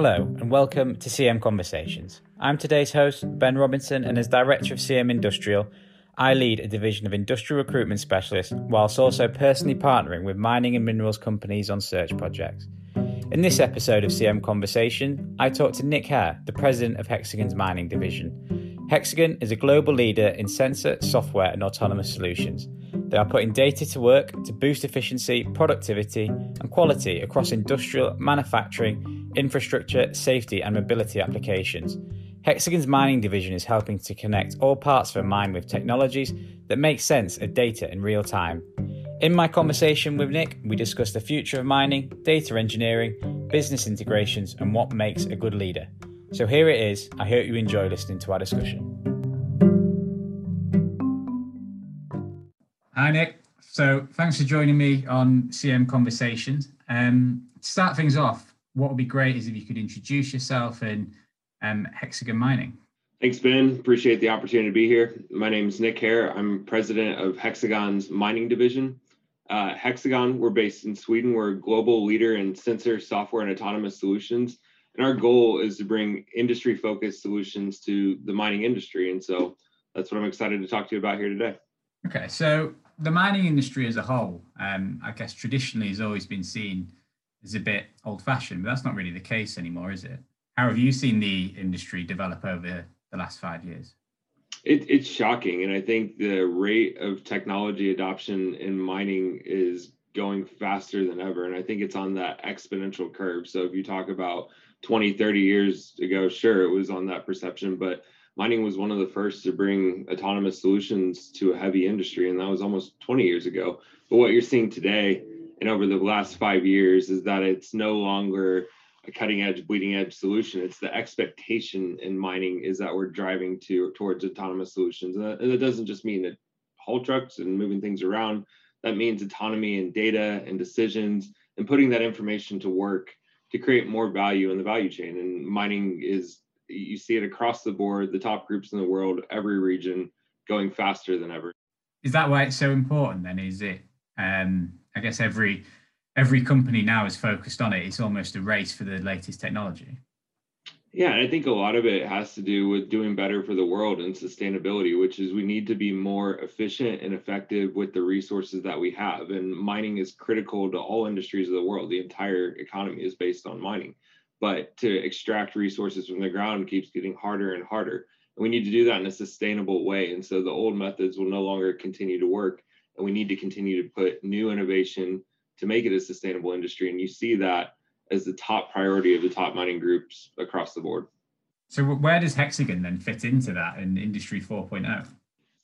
Hello, and welcome to CM Conversations. I'm today's host, Ben Robinson, and as Director of CM Industrial, I lead a division of industrial recruitment specialists whilst also personally partnering with mining and minerals companies on search projects. In this episode of CM Conversation, I talk to Nick Hare, the president of Hexagon's mining division. Hexagon is a global leader in sensor, software, and autonomous solutions. They are putting data to work to boost efficiency, productivity, and quality across industrial, manufacturing, infrastructure, safety, and mobility applications. Hexagon's mining division is helping to connect all parts of a mine with technologies that make sense of data in real time. In my conversation with Nick, we discussed the future of mining, data engineering, business integrations, and what makes a good leader. So here it is. I hope you enjoy listening to our discussion. Hi, Nick. So thanks for joining me on CM Conversations. Um, to start things off, what would be great is if you could introduce yourself and um, Hexagon Mining. Thanks, Ben. Appreciate the opportunity to be here. My name is Nick Hare. I'm president of Hexagon's mining division. Uh, Hexagon, we're based in Sweden. We're a global leader in sensor, software, and autonomous solutions. And our goal is to bring industry focused solutions to the mining industry. And so that's what I'm excited to talk to you about here today. Okay, so the mining industry as a whole, um, I guess traditionally has always been seen as a bit old fashioned, but that's not really the case anymore, is it? How have you seen the industry develop over the last five years? It, it's shocking. And I think the rate of technology adoption in mining is going faster than ever. And I think it's on that exponential curve. So if you talk about 20, 30 years ago, sure, it was on that perception, but mining was one of the first to bring autonomous solutions to a heavy industry, and that was almost 20 years ago. But what you're seeing today and over the last five years is that it's no longer a cutting edge, bleeding edge solution. It's the expectation in mining is that we're driving to towards autonomous solutions, and that, doesn't just mean that haul trucks and moving things around. That means autonomy and data and decisions and putting that information to work to create more value in the value chain. And mining is you see it across the board, the top groups in the world, every region going faster than ever. Is that why it's so important then? Is it um, I guess every every company now is focused on it. It's almost a race for the latest technology. Yeah, I think a lot of it has to do with doing better for the world and sustainability, which is we need to be more efficient and effective with the resources that we have. And mining is critical to all industries of the world. The entire economy is based on mining but to extract resources from the ground keeps getting harder and harder. And we need to do that in a sustainable way. And so the old methods will no longer continue to work. And we need to continue to put new innovation to make it a sustainable industry. And you see that as the top priority of the top mining groups across the board. So where does Hexagon then fit into that in Industry 4.0?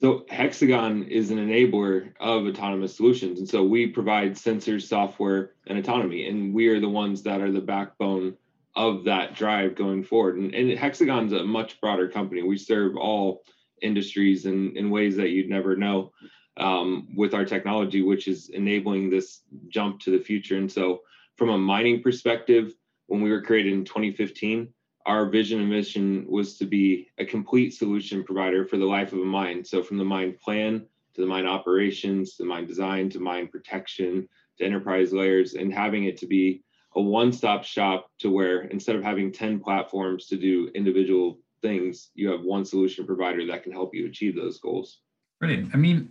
So Hexagon is an enabler of autonomous solutions. And so we provide sensors, software, and autonomy. And we are the ones that are the backbone of that drive going forward. And, and Hexagon's a much broader company. We serve all industries in, in ways that you'd never know um, with our technology, which is enabling this jump to the future. And so, from a mining perspective, when we were created in 2015, our vision and mission was to be a complete solution provider for the life of a mine. So, from the mine plan to the mine operations, to mine design, to mine protection, to enterprise layers, and having it to be a one-stop shop to where instead of having 10 platforms to do individual things, you have one solution provider that can help you achieve those goals. Brilliant. I mean,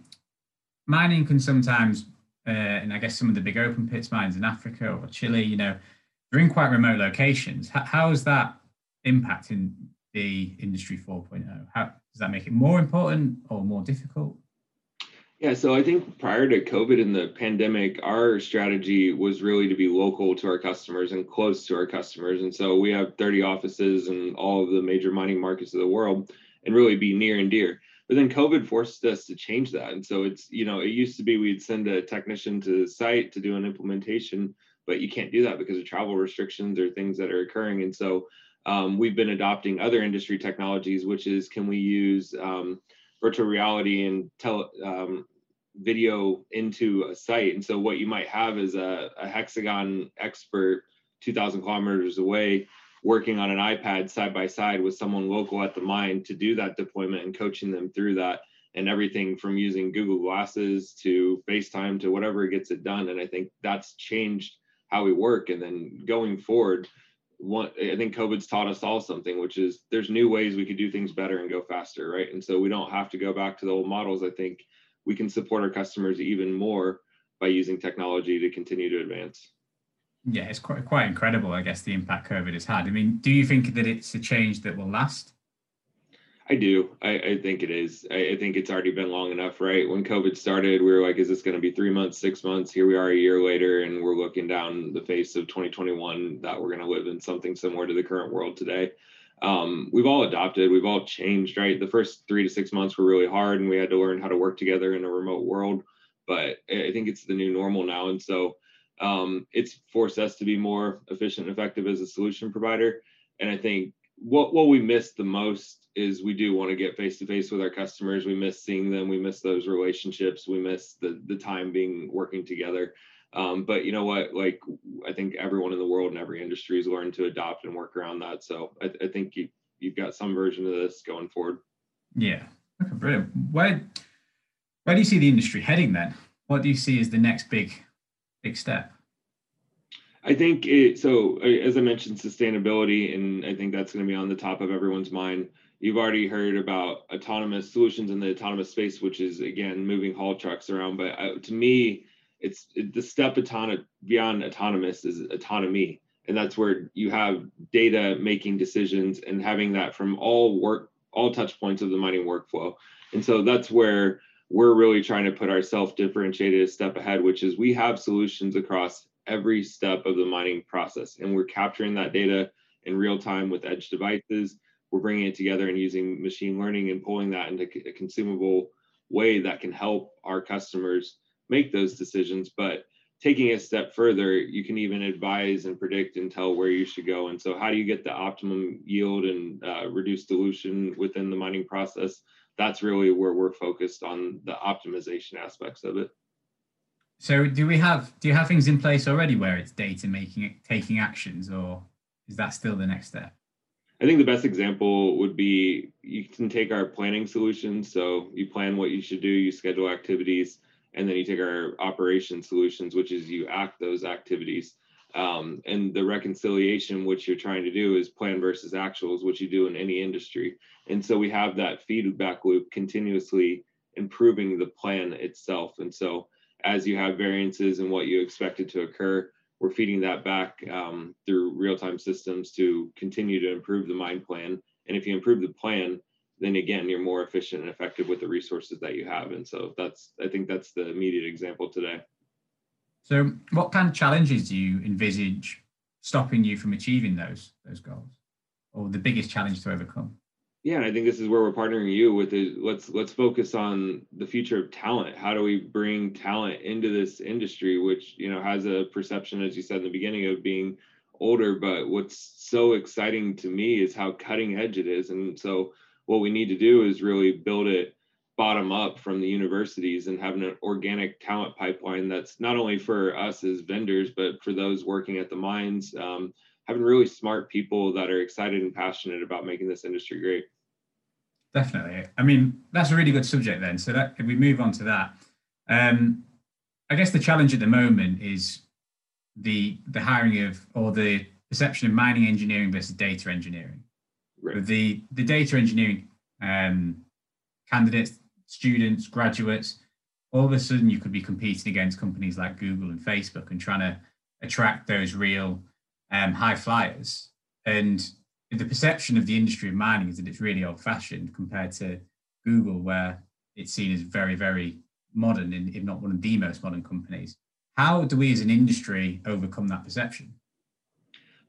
mining can sometimes, uh, and I guess some of the big open pits mines in Africa or Chile, you know, they're in quite remote locations. How, is that impacting the industry 4.0? How does that make it more important or more difficult? Yeah, so I think prior to COVID and the pandemic, our strategy was really to be local to our customers and close to our customers. And so we have 30 offices in all of the major mining markets of the world and really be near and dear. But then COVID forced us to change that. And so it's, you know, it used to be we'd send a technician to the site to do an implementation, but you can't do that because of travel restrictions or things that are occurring. And so um, we've been adopting other industry technologies, which is can we use um, virtual reality and tele, um, video into a site. And so what you might have is a, a hexagon expert 2000 kilometers away working on an iPad side by side with someone local at the mine to do that deployment and coaching them through that and everything from using Google Glasses to FaceTime to whatever gets it done. And I think that's changed how we work. And then going forward, one i think covid's taught us all something which is there's new ways we could do things better and go faster right and so we don't have to go back to the old models i think we can support our customers even more by using technology to continue to advance yeah it's quite quite incredible i guess the impact covid has had i mean do you think that it's a change that will last I do. I, I think it is. I, I, think it's already been long enough, right? When COVID started, we were like, is this going to be three months, six months? Here we are a year later, and we're looking down the face of 2021 that we're going to live in something similar to the current world today. Um, we've all adopted, we've all changed, right? The first three to six months were really hard, and we had to learn how to work together in a remote world. But I think it's the new normal now. And so um, it's forced us to be more efficient and effective as a solution provider. And I think what what we miss the most is we do want to get face to face with our customers. We miss seeing them. We miss those relationships. We miss the the time being working together. Um, but you know what? Like I think everyone in the world and every industry has learned to adopt and work around that. So I, I think you you've got some version of this going forward. Yeah. Okay, brilliant. Where where do you see the industry heading then? What do you see as the next big big step? I think it, so. As I mentioned, sustainability, and I think that's going to be on the top of everyone's mind. You've already heard about autonomous solutions in the autonomous space, which is again moving haul trucks around. But uh, to me, it's it, the step auton- beyond autonomous is autonomy, and that's where you have data making decisions and having that from all work, all touch points of the mining workflow. And so that's where we're really trying to put ourselves differentiated a step ahead, which is we have solutions across every step of the mining process. And we're capturing that data in real time with edge devices. We're bringing it together and using machine learning and pulling that into a consumable way that can help our customers make those decisions. But taking a step further, you can even advise and predict and tell where you should go. And so, how do you get the optimum yield and uh, reduce dilution within the mining process? That's really where we're focused on the optimization aspects of it. So do we have do you have things in place already where it's data making it taking actions or is that still the next step? I think the best example would be you can take our planning solutions. So you plan what you should do, you schedule activities, and then you take our operation solutions, which is you act those activities. Um, and the reconciliation, which you're trying to do, is plan versus actuals, which you do in any industry. And so we have that feedback loop continuously improving the plan itself. And so as you have variances in what you expected to occur, we're feeding that back um, through real-time systems to continue to improve the mine plan. And if you improve the plan, then again, you're more efficient and effective with the resources that you have. And so that's, I think that's the immediate example today. So what kind of challenges do you envisage stopping you from achieving those, those goals or the biggest challenge to overcome? yeah and i think this is where we're partnering you with it let's let's focus on the future of talent how do we bring talent into this industry which you know has a perception as you said in the beginning of being older but what's so exciting to me is how cutting edge it is and so what we need to do is really build it bottom up from the universities and having an organic talent pipeline that's not only for us as vendors but for those working at the mines um, having really smart people that are excited and passionate about making this industry great Definitely. I mean, that's a really good subject then. So that if we move on to that, um, I guess the challenge at the moment is the the hiring of or the perception of mining engineering versus data engineering. Right. The the data engineering um, candidates, students, graduates, all of a sudden you could be competing against companies like Google and Facebook and trying to attract those real um, high flyers. And the perception of the industry of mining is that it's really old fashioned compared to Google, where it's seen as very, very modern, and if not one of the most modern companies. How do we as an industry overcome that perception?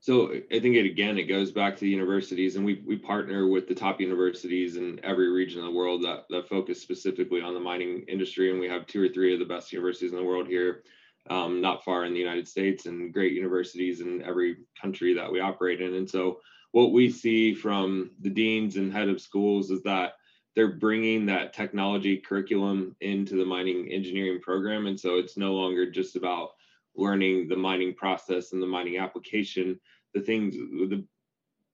So I think it again it goes back to the universities, and we we partner with the top universities in every region of the world that that focus specifically on the mining industry, and we have two or three of the best universities in the world here, um, not far in the United States, and great universities in every country that we operate in. And so what we see from the deans and head of schools is that they're bringing that technology curriculum into the mining engineering program. And so it's no longer just about learning the mining process and the mining application. The things, the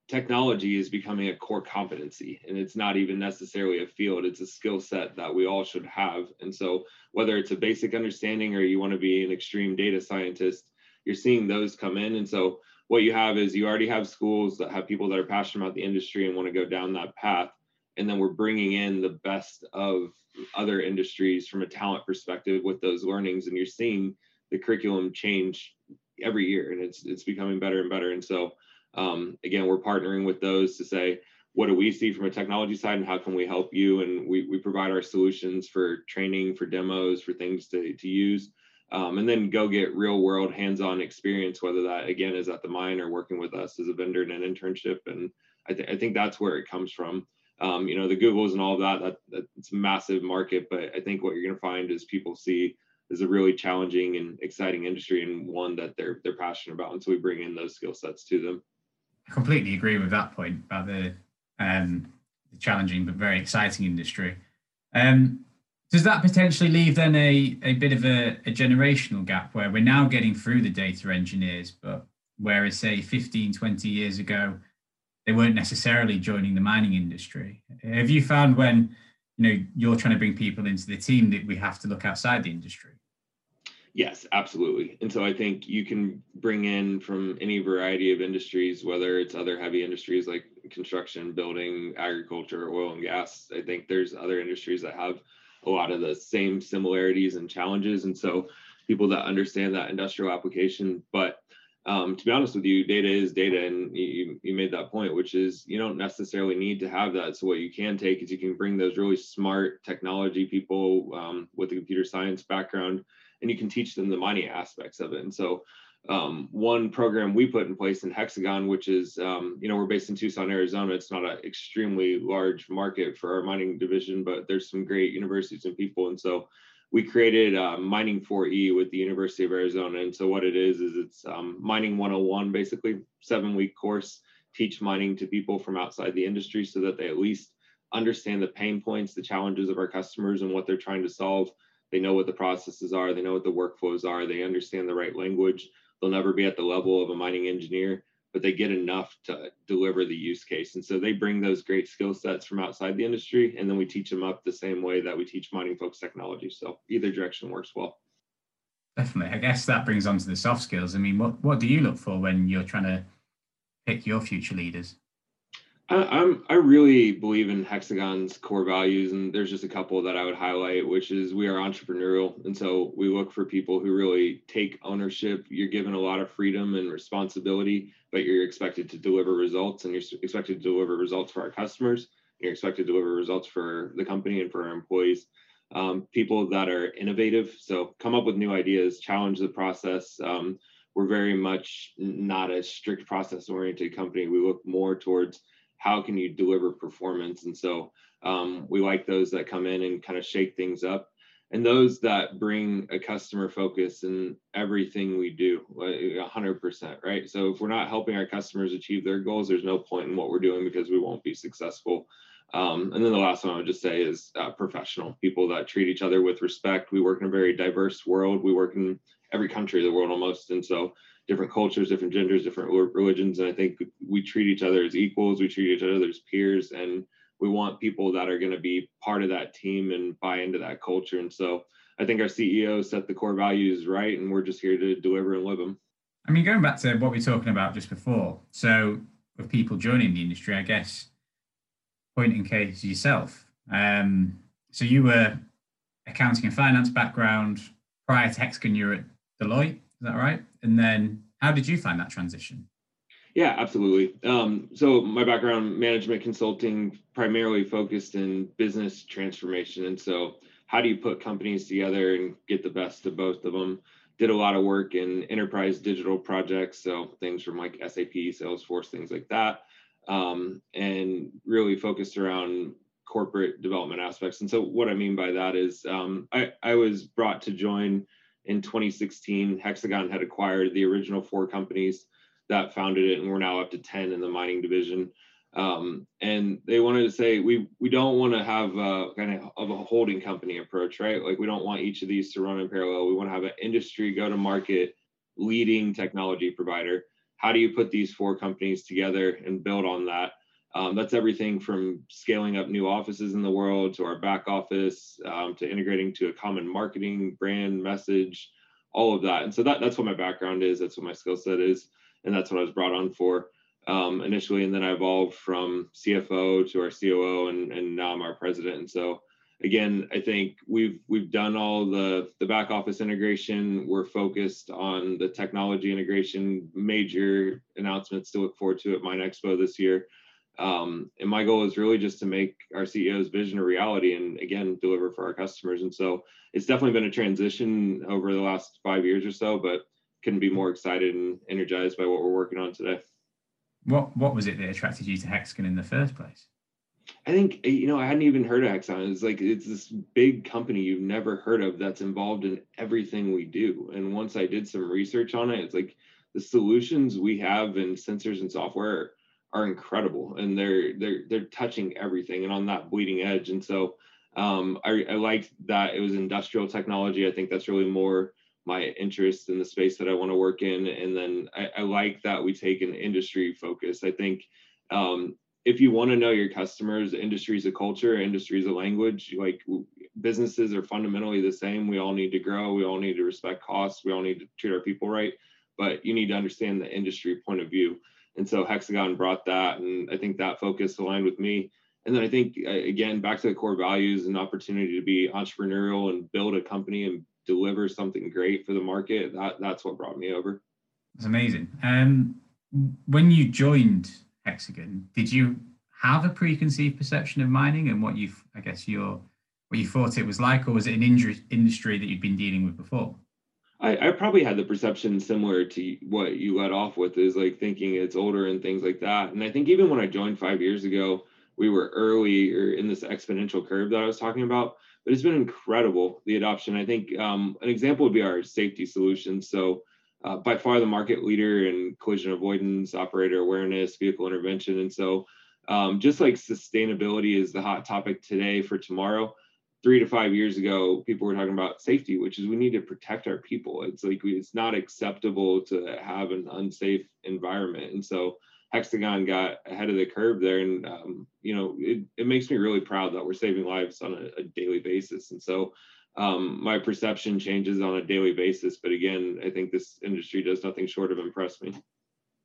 technology is becoming a core competency and it's not even necessarily a field it's a skill set that we all should have. And so whether it's a basic understanding or you want to be an extreme data scientist you're seeing those come in. And so what you have is you already have schools that have people that are passionate about the industry and want to go down that path and then we're bringing in the best of other industries from a talent perspective with those learnings and you're seeing the curriculum change every year and it's it's becoming better and better. And so um, again we're partnering with those to say what do we see from a technology side and how can we help you? And we, we provide our solutions for training for demos for things to, to use. Um, and then go get real world hands-on experience whether that again is at the mine or working with us as a vendor in an internship. And I, th- I think that's where it comes from. Um, you know the googles and all of that, that, that it's a massive market but i think what you're going to find is people see is a really challenging and exciting industry and one that they're they're passionate about and so we bring in those skill sets to them i completely agree with that point about the um, the challenging but very exciting industry um, does that potentially leave then a, a bit of a, a generational gap where we're now getting through the data engineers but whereas say 15 20 years ago they weren't necessarily joining the mining industry. Have you found when you know you're trying to bring people into the team that we have to look outside the industry? Yes, absolutely. And so I think you can bring in from any variety of industries, whether it's other heavy industries like construction, building, agriculture, oil and gas. I think there's other industries that have a lot of the same similarities and challenges. And so people that understand that industrial application, but um, to be honest with you, data is data, and you, you made that point, which is you don't necessarily need to have that. So what you can take is you can bring those really smart technology people um, with a computer science background, and you can teach them the mining aspects of it. And so um, one program we put in place in Hexagon, which is, um, you know, we're based in Tucson, Arizona. It's not an extremely large market for our mining division, but there's some great universities and people. And so we created uh, Mining 4E with the University of Arizona. And so what it is, is it's um, Mining 101, basically seven week course, teach mining to people from outside the industry so that they at least understand the pain points, the challenges of our customers and what they're trying to solve. They know what the processes are, they know what the workflows are, they understand the right language. They'll never be at the level of a mining engineer, but they get enough to deliver the use case. And so they bring those great skill sets from outside the industry, and then we teach them up the same way that we teach mining folks technology. So either direction works well. Definitely. I guess that brings on to the soft skills. I mean, what, what do you look for when you're trying to pick your future leaders? I, am I really believe in Hexagon's core values, and there's just a couple that I would highlight, which is we are entrepreneurial, and so we look for people who really take ownership. You're given a lot of freedom and responsibility, but you're expected to deliver results, and you're expected to deliver results for our customers. You're expected to deliver results for the company and for our employees. Um, people that are innovative, so come up with new ideas, challenge the process. Um, we're very much not a strict process-oriented company. We look more towards how can you deliver performance? And so um, we like those that come in and kind of shake things up and those that bring a customer focus in everything we do 100% right? So if we're not helping our customers achieve their goals there's no point in what we're doing because we won't be successful. Um, and then the last one i would just say is uh, professional people that treat each other with respect. We work in a very diverse world. We work in every country of the world almost and so different cultures, different genders, different religions, and I think we treat each other as equals. We treat each other as peers, and we want people that are going to be part of that team and buy into that culture. And so I think our CEO set the core values right, and we're just here to deliver and live them. I mean, going back to what we were talking about just before, so with people joining the industry, I guess point in case yourself. Um, so you were accounting and finance background prior to Hexagon. You were at Deloitte, is that right? And then how did you find that transition? Yeah, absolutely. Um, so my background, management consulting, primarily focused in business transformation. And so how do you put companies together and get the best of both of them? Did a lot of work in enterprise digital projects, so things from like SAP, Salesforce, things like that, um, and really focused around corporate development aspects. And so what I mean by that is um, I, I was brought to join in 2016, Hexagon had acquired the original four companies that founded it, and we're now up to 10 in the mining division. Um, and they wanted to say we we don't want to have a kind of, of a holding company approach, right? Like we don't want each of these to run in parallel. We want to have an industry go to market leading technology provider. How do you put these four companies together and build on that? Um, that's everything from scaling up new offices in the world to our back office um, to integrating to a common marketing brand message, all of that. And so that, that's what my background is. That's what my skill set is. and that's what I was brought on for um, initially, and then I evolved from CFO to our COO, and and now I'm our president. And so again, I think we've we've done all the the back office integration. We're focused on the technology integration. Major announcements to look forward to at MINExpo this year. Um, and my goal is really just to make our CEO's vision a reality and again deliver for our customers. And so it's definitely been a transition over the last five years or so, but couldn't be more excited and energized by what we're working on today. What what was it that attracted you to Hexagon in the first place? I think you know I hadn't even heard of Hexagon. It's like it's this big company you've never heard of that's involved in everything we do. And once I did some research on it, it's like the solutions we have in sensors and software are incredible, and they're they're they're touching everything and on that bleeding edge. And so um, I, I liked that it was industrial technology. I think that's really more my interest in the space that I want to work in. And then I, I like that we take an industry focus. I think um, if you want to know your customers, industry is a culture, industry is a language. Like businesses are fundamentally the same. We all need to grow. We all need to respect costs. We all need to treat our people right. But you need to understand the industry point of view. And so Hexagon brought that, and I think that focus aligned with me. And then I think again back to the core values and opportunity to be entrepreneurial and build a company and deliver something great for the market. That that's what brought me over. It's amazing. Um, when you joined Hexagon, did you have a preconceived perception of mining and what you, I guess, your what you thought it was like, or was it an industry that you'd been dealing with before? I, I, probably had the perception similar to what you let off with is like thinking it's older and things like that. And I think even when I joined five years ago, we were early or in this exponential curve that I was talking about but it's been incredible the adoption. I think um, an example would be our safety solutions. So, uh, by far the market leader in collision avoidance, operator awareness, vehicle intervention, and so um, just like sustainability is the hot topic today for tomorrow. Three to five years ago, people were talking about safety, which is we need to protect our people. It's like we, it's not acceptable to have an unsafe environment, and so Hexagon got ahead of the curve there. And, um, you know, it, it makes me really proud that we're saving lives on a, a daily basis. And so um, my perception changes on a daily basis. But again, I think this industry does nothing short of impress me.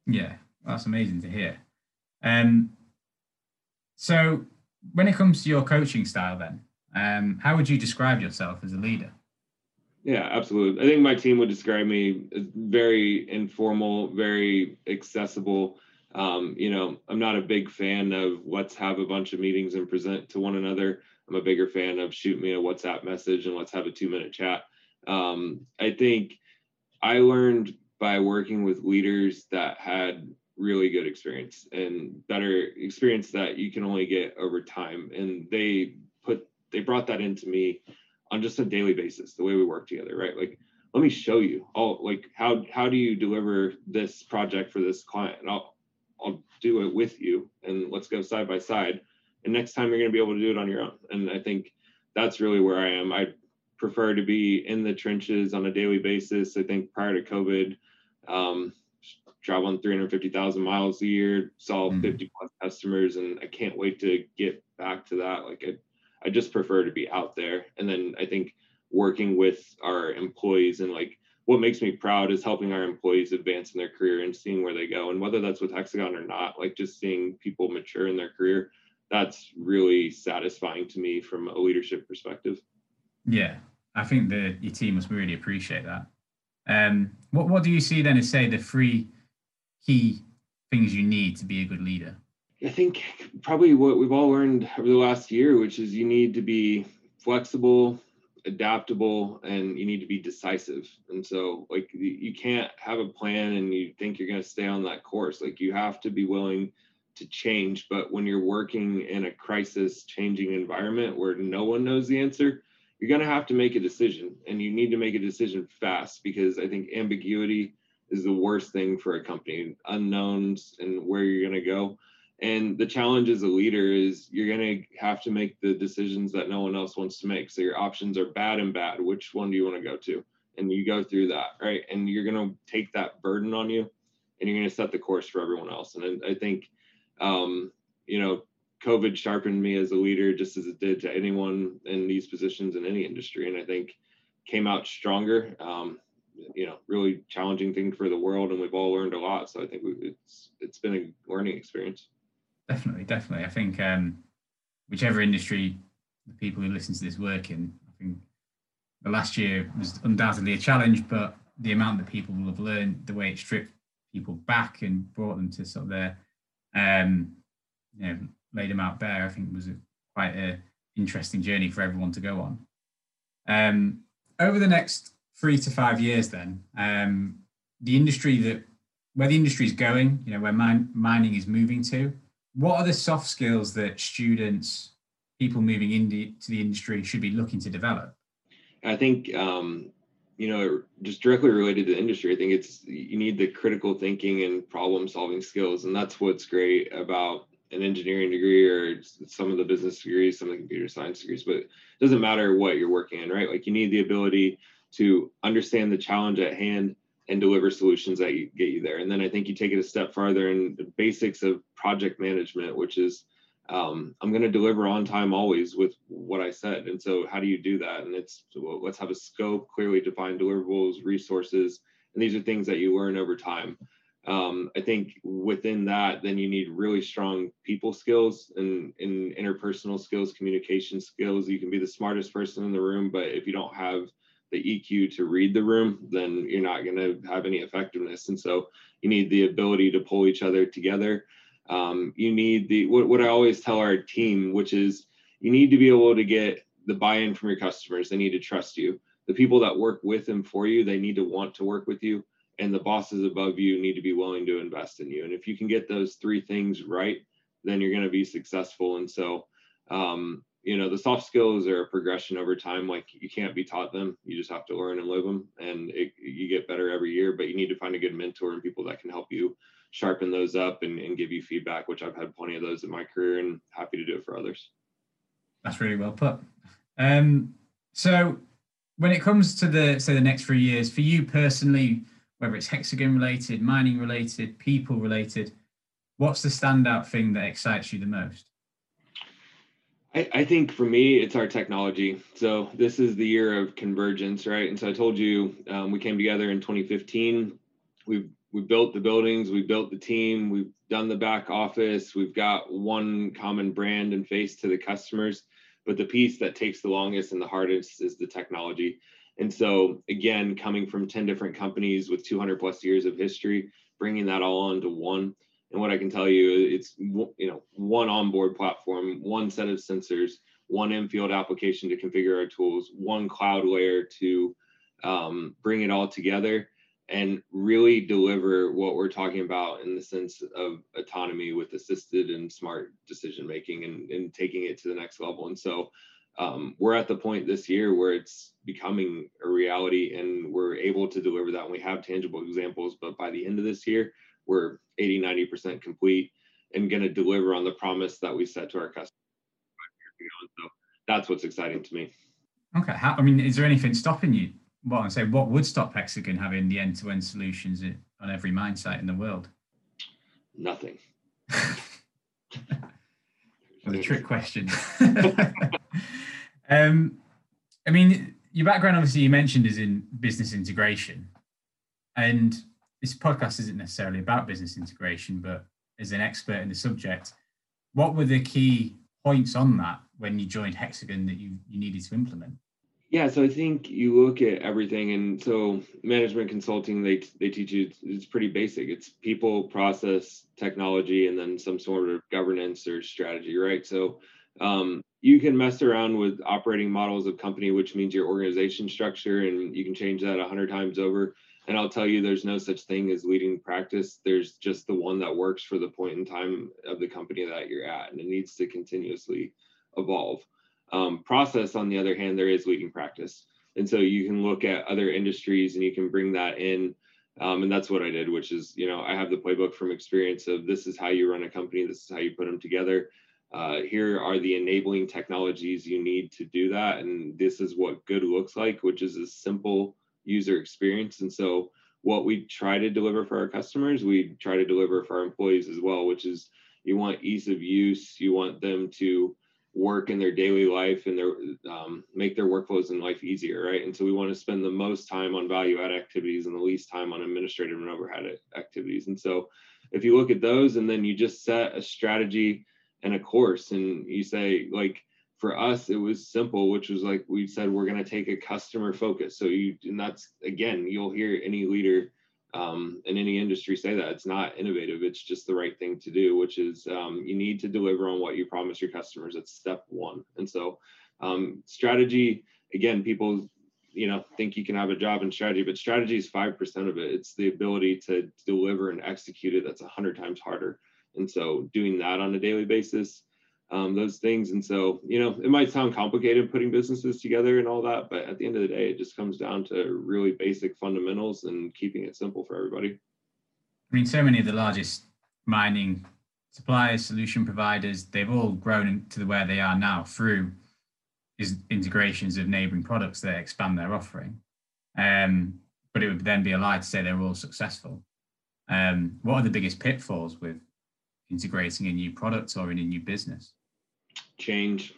Yeah, that's amazing to hear. Um, so when it comes to your coaching style, then, um, how would you describe yourself as a leader? Yeah, absolutely. I think my team would describe me as very informal, very accessible, um, you know, I'm not a big fan of let's have a bunch of meetings and present to one another. I'm a bigger fan of shoot me a WhatsApp message and let's have a two minute chat. Um, I think I learned by working with leaders that had really good experience and better experience that you can only get over time. And they put, they brought that into me on just a daily basis, the way we work together, right? Like, let me show you. Oh, like how how do you deliver this project for this client? And I'll I'll do it with you and let's go side by side. And next time you're going to be able to do it on your own. And I think that's really where I am. I prefer to be in the trenches on a daily basis. I think prior to COVID, um, traveling 350,000 miles a year, saw mm-hmm. 50 plus customers, and I can't wait to get back to that. Like I, I just prefer to be out there. And then I think working with our employees and like what makes me proud is helping our employees advance in their career and seeing where they go. And whether that's with Hexagon or not, like just seeing people mature in their career, that's really satisfying to me from a leadership perspective. Yeah, I think that your team must really appreciate that. Um, what what do you see then as say the three key things you need to be a good leader? I think probably what we've all learned over the last year, which is you need to be flexible, adaptable and you need to be decisive. And so like you can't have a plan and you think you're going to stay on that course. Like you have to be willing to change. But when you're working in a crisis changing environment where no one knows the answer you're going to have to make a decision. And you need to make a decision fast because i think ambiguity is the worst thing for a company. Unknowns and where you're going to go and the challenge as a leader is you're going to have to make the decisions that no one else wants to make. So your options are bad and bad. Which one do you want to go to? And you go through that, right? And you're going to take that burden on you and you're going to set the course for everyone else. And I, I think, um, you know, COVID sharpened me as a leader just as it did to anyone in these positions in any industry. And I think came out stronger. Um, you know really challenging thing for the world, and we've all learned a lot. So I think it's it's been a learning experience. Definitely, definitely. I think um, whichever industry the people who listen to this work in, I think the last year was undoubtedly a challenge, but the amount that people will have learned, the way it stripped people back and brought them to sort of their, um, you know, laid them out bare, I think was a, quite a interesting journey for everyone to go on. Um, over the next three to five years, then um, the industry that where the industry is going, you know, where min- mining is moving to, what are the soft skills that students, people moving into the industry, should be looking to develop? I think um, you know just directly related to the industry. I think it's you need the critical thinking and problem solving skills, and that's what's great about an engineering degree or some of the business degrees, some of the computer science degrees, but it doesn't matter what you're working in, right? Like you need the ability to understand the challenge at hand and deliver solutions that get you there. And then I think you take it a step farther in the basics of project management, which is um, I'm going to deliver on time always with what I said. And so, how do you do that? And it's well, let's have a scope, clearly defined deliverables, resources, and these are things that you learn over time um, I think within that, then you need really strong people skills and, and interpersonal skills, communication skills. You can be the smartest person in the room, but if you don't have the EQ to read the room, then you're not going to have any effectiveness. And so you need the ability to pull each other together. Um, you need the what, what I always tell our team, which is you need to be able to get the buy-in from your customers. They need to trust you. The people that work with and for you, they need to want to work with you and the bosses above you need to be willing to invest in you. And if you can get those three things right, then you're going to be successful. And so, um, you know, the soft skills are a progression over time. Like you can't be taught them; you just have to learn and live them. And it, you get better every year. But you need to find a good mentor and people that can help you sharpen those up and, and give you feedback. Which I've had plenty of those in my career, and happy to do it for others. That's really well put. Um, so, when it comes to the say the next three years for you personally whether it's hexagon related, mining related, people related, what's the standout thing that excites you the most? I, I think for me, it's our technology. So this is the year of convergence, right? And so I told you um, we came together in 2015. We've we built the buildings, we built the team, we've done the back office, we've got one common brand and face to the customers. But the piece that takes the longest and the hardest is the technology. And so, again, coming from 10 different companies with 200 plus years of history, bringing that all onto one. And what I can tell you, it's you know one onboard platform, one set of sensors, one in-field application to configure our tools, one cloud layer to um, bring it all together and really deliver what we're talking about in the sense of autonomy with assisted and smart decision making and, and taking it to the next level. And so um, we're at the point this year where it's becoming a reality and we're able to deliver that and we have tangible examples but by the end of this year we're 80 90% complete and going to deliver on the promise that we set to our customers so that's what's exciting to me. Okay. How, i mean is there anything stopping you? Well i say what would stop hexagon having the end-to-end solutions on every mine site in the world? Nothing. The trick question. Um, I mean, your background, obviously, you mentioned is in business integration, and this podcast isn't necessarily about business integration, but as an expert in the subject, what were the key points on that when you joined Hexagon that you, you needed to implement? Yeah, so I think you look at everything, and so management consulting they they teach you it's pretty basic. It's people, process, technology, and then some sort of governance or strategy, right? So um, you can mess around with operating models of company, which means your organization structure, and you can change that a hundred times over. And I'll tell you, there's no such thing as leading practice. There's just the one that works for the point in time of the company that you're at, and it needs to continuously evolve. Um, process, on the other hand, there is leading practice, and so you can look at other industries and you can bring that in. Um, and that's what I did, which is, you know, I have the playbook from experience of this is how you run a company, this is how you put them together uh, here are the enabling technologies you need to do that. And this is what good looks like, which is a simple user experience. And so, what we try to deliver for our customers, we try to deliver for our employees as well, which is you want ease of use, you want them to work in their daily life and their um, make their workflows in life easier, right? And so we want to spend the most time on value add activities and the least time on administrative and overhead activities. And so if you look at those and then you just set a strategy and a course and you say like for us it was simple which was like we said we're going to take a customer focus. So you and that's again you'll hear any leader um, in any industry say that it's not innovative it's just the right thing to do which is um, you need to deliver on what you promise your customers. It's step one. And so um, strategy again people you know think you can have a job in strategy but strategy is 5% of it. It's the ability to deliver and execute it that's 100 times harder. And so doing that on a daily basis um, those things. And so, you know, it might sound complicated putting businesses together and all that, but at the end of the day, it just comes down to really basic fundamentals and keeping it simple for everybody. I mean, so many of the largest mining suppliers, solution providers, they've all grown to the where they are now through is integrations of neighboring products that expand their offering. Um, but it would then be a lie to say they're all successful. Um, what are the biggest pitfalls with integrating a new product or in a new business? Change.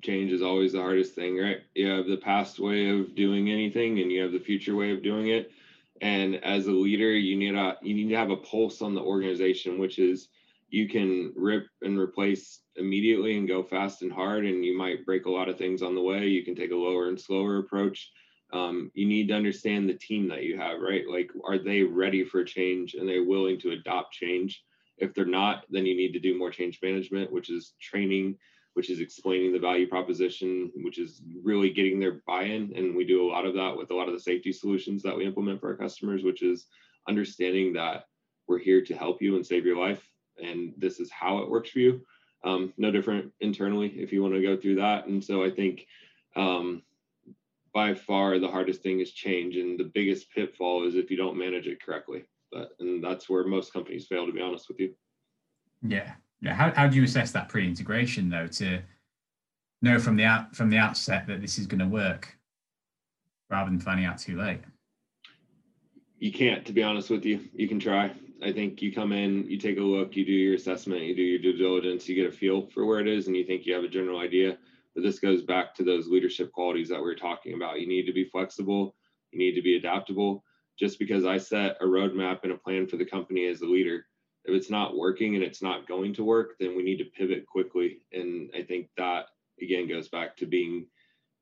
Change is always the hardest thing, right? You have the past way of doing anything and you have the future way of doing it. And as a leader, you need a you need to have a pulse on the organization, which is you can rip and replace immediately and go fast and hard, and you might break a lot of things on the way. You can take a lower and slower approach. Um, you need to understand the team that you have, right? Like, are they ready for change and they're willing to adopt change? If they're not, then you need to do more change management, which is training, which is explaining the value proposition, which is really getting their buy-in. And we do a lot of that with a lot of the safety solutions that we implement for our customers, which is understanding that we're here to help you and save your life. And this is how it works for you. Um, no different internally if you want to go through that. And so I think um, by far the hardest thing is change. And the biggest pitfall is if you don't manage it correctly and that's where most companies fail. To be honest with you. Yeah, yeah. How how do you assess that pre-integration though to know from the out from the outset that this is going to work, rather than finding out too late? You can't, to be honest with you. You can try. I think you come in, you take a look, you do your assessment, you do your due diligence, you get a feel for where it is, and you think you have a general idea. But this goes back to those leadership qualities that we are talking about. You need to be flexible, you need to be adaptable, just because I set a roadmap and a plan for the company as a leader. If it's not working and it's not going to work, then we need to pivot quickly. And I think that again goes back to being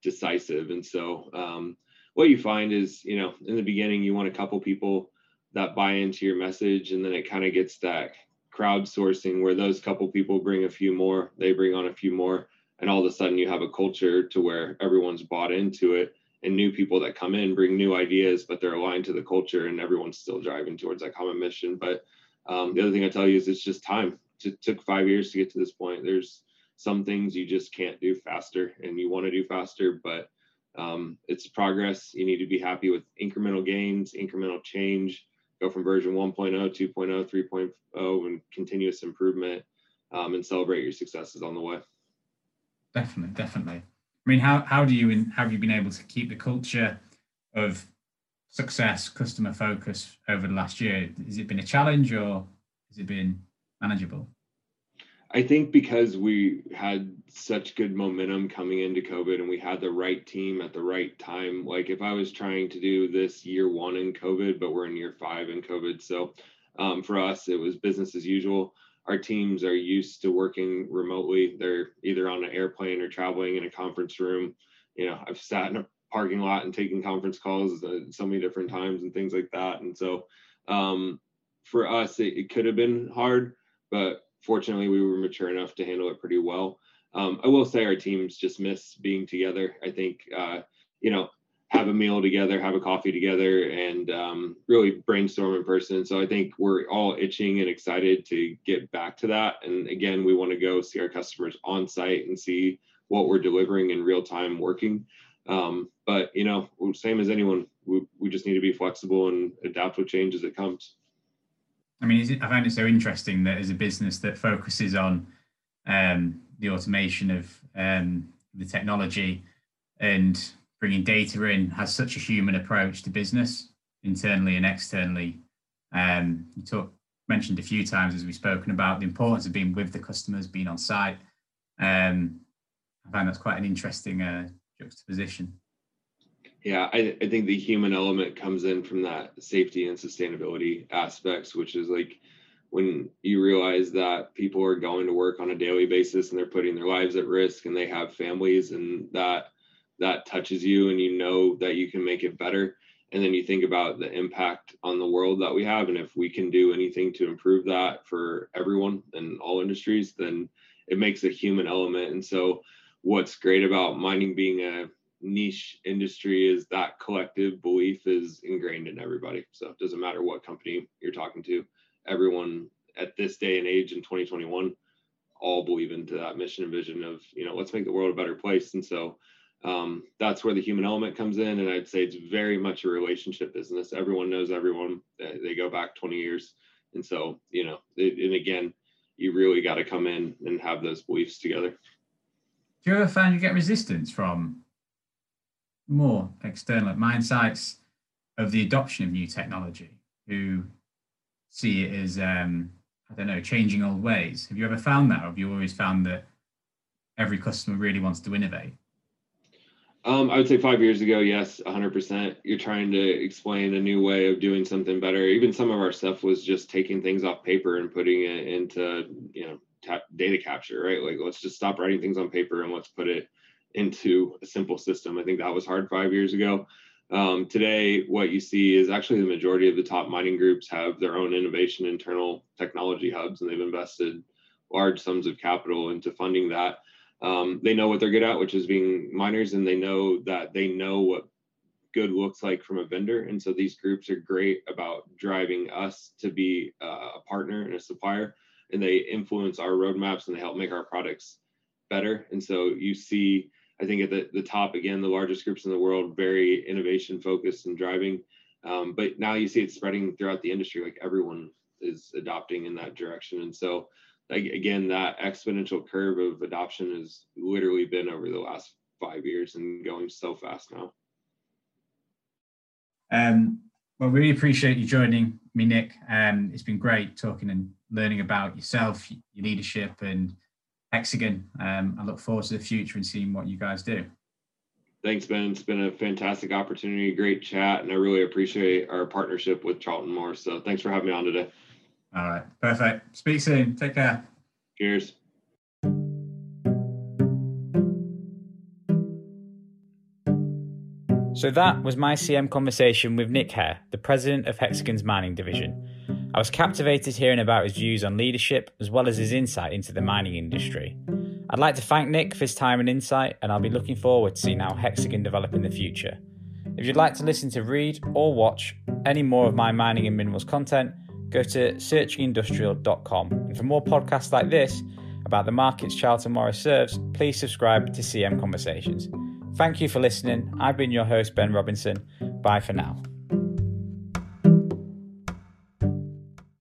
decisive. And so um, what you find is, you know, in the beginning, you want a couple people that buy into your message, and then it kind of gets that crowdsourcing where those couple people bring a few more, they bring on a few more, and all of a sudden you have a culture to where everyone's bought into it and new people that come in bring new ideas, but they're aligned to the culture and everyone's still driving towards that common mission. But um, the other thing I tell you is it's just time. It took five years to get to this point. There's some things you just can't do faster and you want to do faster, but um, it's progress. You need to be happy with incremental gains, incremental change, go from version 1.0, 2.0, 3.0, and continuous improvement um, and celebrate your successes on the way. Definitely, definitely. I mean, how, how do you how have you been able to keep the culture of success, customer focus over the last year? Has it been a challenge or has it been manageable? I think because we had such good momentum coming into COVID and we had the right team at the right time. Like if I was trying to do this year one in COVID, but we're in year five in COVID. So um, for us, it was business as usual our teams are used to working remotely. They're either on an airplane or traveling in a conference room. You know, I've sat in a parking lot and taken conference calls uh, so many different times and things like that. And so um, for us, it, it, could have been hard, but fortunately, we were mature enough to handle it pretty well. Um, I will say our teams just miss being together. I think, uh, you know, have a meal together, have a coffee together, and um, really brainstorm in person. So I think we're all itching and excited to get back to that. And again, we want to go see our customers on site and see what we're delivering in real time working. Um, but you know, same as anyone, we, we just need to be flexible and adapt with change as it comes. I mean, I find it so interesting that as a business that focuses on um, the automation of um, the technology and bringing data in has such a human approach to business internally and externally. Um, you talk, mentioned a few times as we've spoken about the importance of being with the customers, being on site. Um, I find that's quite an interesting uh, juxtaposition. Yeah, I, I think the human element comes in from that safety and sustainability aspects, which is like when you realize that people are going to work on a daily basis and they're putting their lives at risk and they have families and that that touches you and you know that you can make it better. And then you think about the impact on the world that we have. And if we can do anything to improve that for everyone in all industries then it makes a human element. And so what's great about mining being a niche industry is that collective belief is ingrained in everybody. So it doesn't matter what company you're talking to everyone at this day and age in 2021 all believe into that mission and vision of you know let's make the world a better place. And so um, that's where the human element comes in and i'd say it's very much a relationship business everyone knows everyone they go back 20 years and so you know it, and again you really got to come in and have those beliefs together do you ever find you get resistance from more external mine sites of the adoption of new technology who see it as um, I don't know, changing old ways. Have you ever found that, or have you always found that every customer really wants to innovate? Um, I would say five years ago, yes, 100%. You're trying to explain a new way of doing something better. Even some of our stuff was just taking things off paper and putting it into, you know, ta- data capture, right? Like, let's just stop writing things on paper and let's put it into a simple system. I think that was hard five years ago. Um, today, what you see is actually the majority of the top mining groups have their own innovation internal technology hubs, and they've invested large sums of capital into funding that. Um, they know what they're good at, which is being miners, and they know that they know what good looks like from a vendor. And so these groups are great about driving us to be uh, a partner and a supplier, and they influence our roadmaps and they help make our products better. And so you see I think at the, the top, again, the largest groups in the world, very innovation focused and driving. Um, but now you see it spreading throughout the industry, like everyone is adopting in that direction. And so, again, that exponential curve of adoption has literally been over the last five years and going so fast now. Um, well, really appreciate you joining me, Nick. Um, it's been great talking and learning about yourself, your leadership, and Hexagon. Um, I look forward to the future and seeing what you guys do. Thanks, Ben. It's been a fantastic opportunity, great chat, and I really appreciate our partnership with Charlton Morris. So thanks for having me on today. All right, perfect. Speak soon. Take care. Cheers. So that was my CM conversation with Nick Hare, the president of Hexagon's mining division. I was captivated hearing about his views on leadership as well as his insight into the mining industry. I'd like to thank Nick for his time and insight, and I'll be looking forward to seeing how Hexagon develop in the future. If you'd like to listen to, read, or watch any more of my mining and minerals content, go to searchingindustrial.com. And for more podcasts like this about the markets Charlton Morris serves, please subscribe to CM Conversations. Thank you for listening. I've been your host, Ben Robinson. Bye for now.